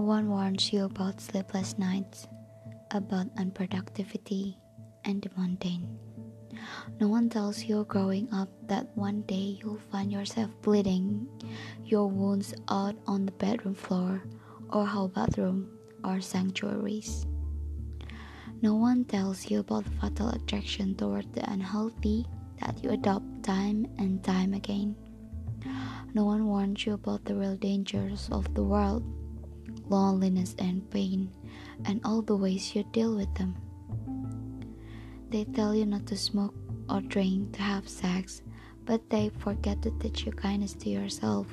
one warns you about sleepless nights, about unproductivity, and the mundane. No one tells you growing up that one day you'll find yourself bleeding your wounds out on the bedroom floor or how bathroom are sanctuaries. No one tells you about the fatal attraction toward the unhealthy that you adopt time and time again. No one warns you about the real dangers of the world, loneliness and pain, and all the ways you deal with them. They tell you not to smoke or drink, to have sex, but they forget to teach you kindness to yourself.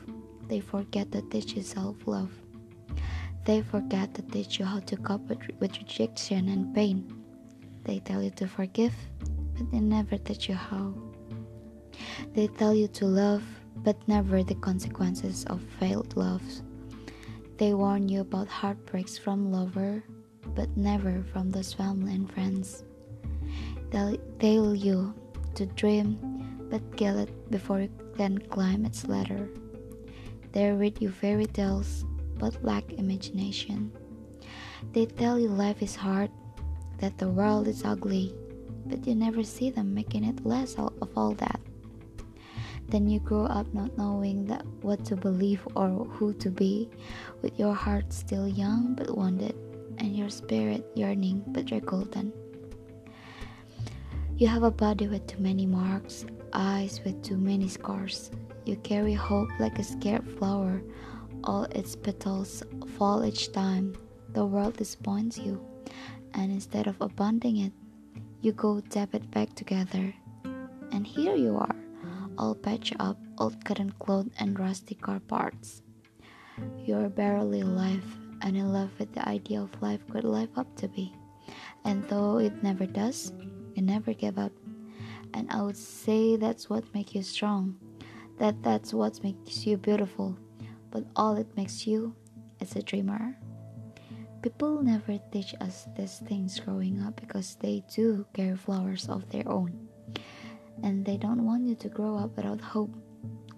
They forget to teach you self love. They forget to teach you how to cope with, with rejection and pain. They tell you to forgive, but they never teach you how. They tell you to love, but never the consequences of failed loves. They warn you about heartbreaks from lover, but never from those family and friends. They'll tell you to dream, but kill it before you can climb its ladder. They read you fairy tales, but lack imagination. They tell you life is hard, that the world is ugly, but you never see them making it less of all that. Then you grow up not knowing that what to believe or who to be, with your heart still young but wounded, and your spirit yearning but golden. You have a body with too many marks, eyes with too many scars. You carry hope like a scared flower. All its petals fall each time the world disappoints you, and instead of abandoning it, you go tap it back together. And here you are, all patched up, old cotton clothes, and rusty car parts. You're barely alive, and in love with the idea of life could live up to be. And though it never does, you never give up. And I would say that's what makes you strong. That that's what makes you beautiful. But all it makes you is a dreamer. People never teach us these things growing up because they do carry flowers of their own. And they don't want you to grow up without hope.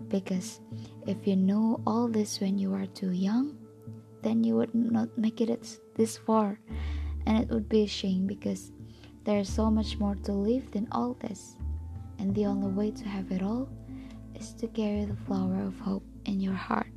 Because if you know all this when you are too young, then you would not make it this far. And it would be a shame because there is so much more to live than all this, and the only way to have it all is to carry the flower of hope in your heart.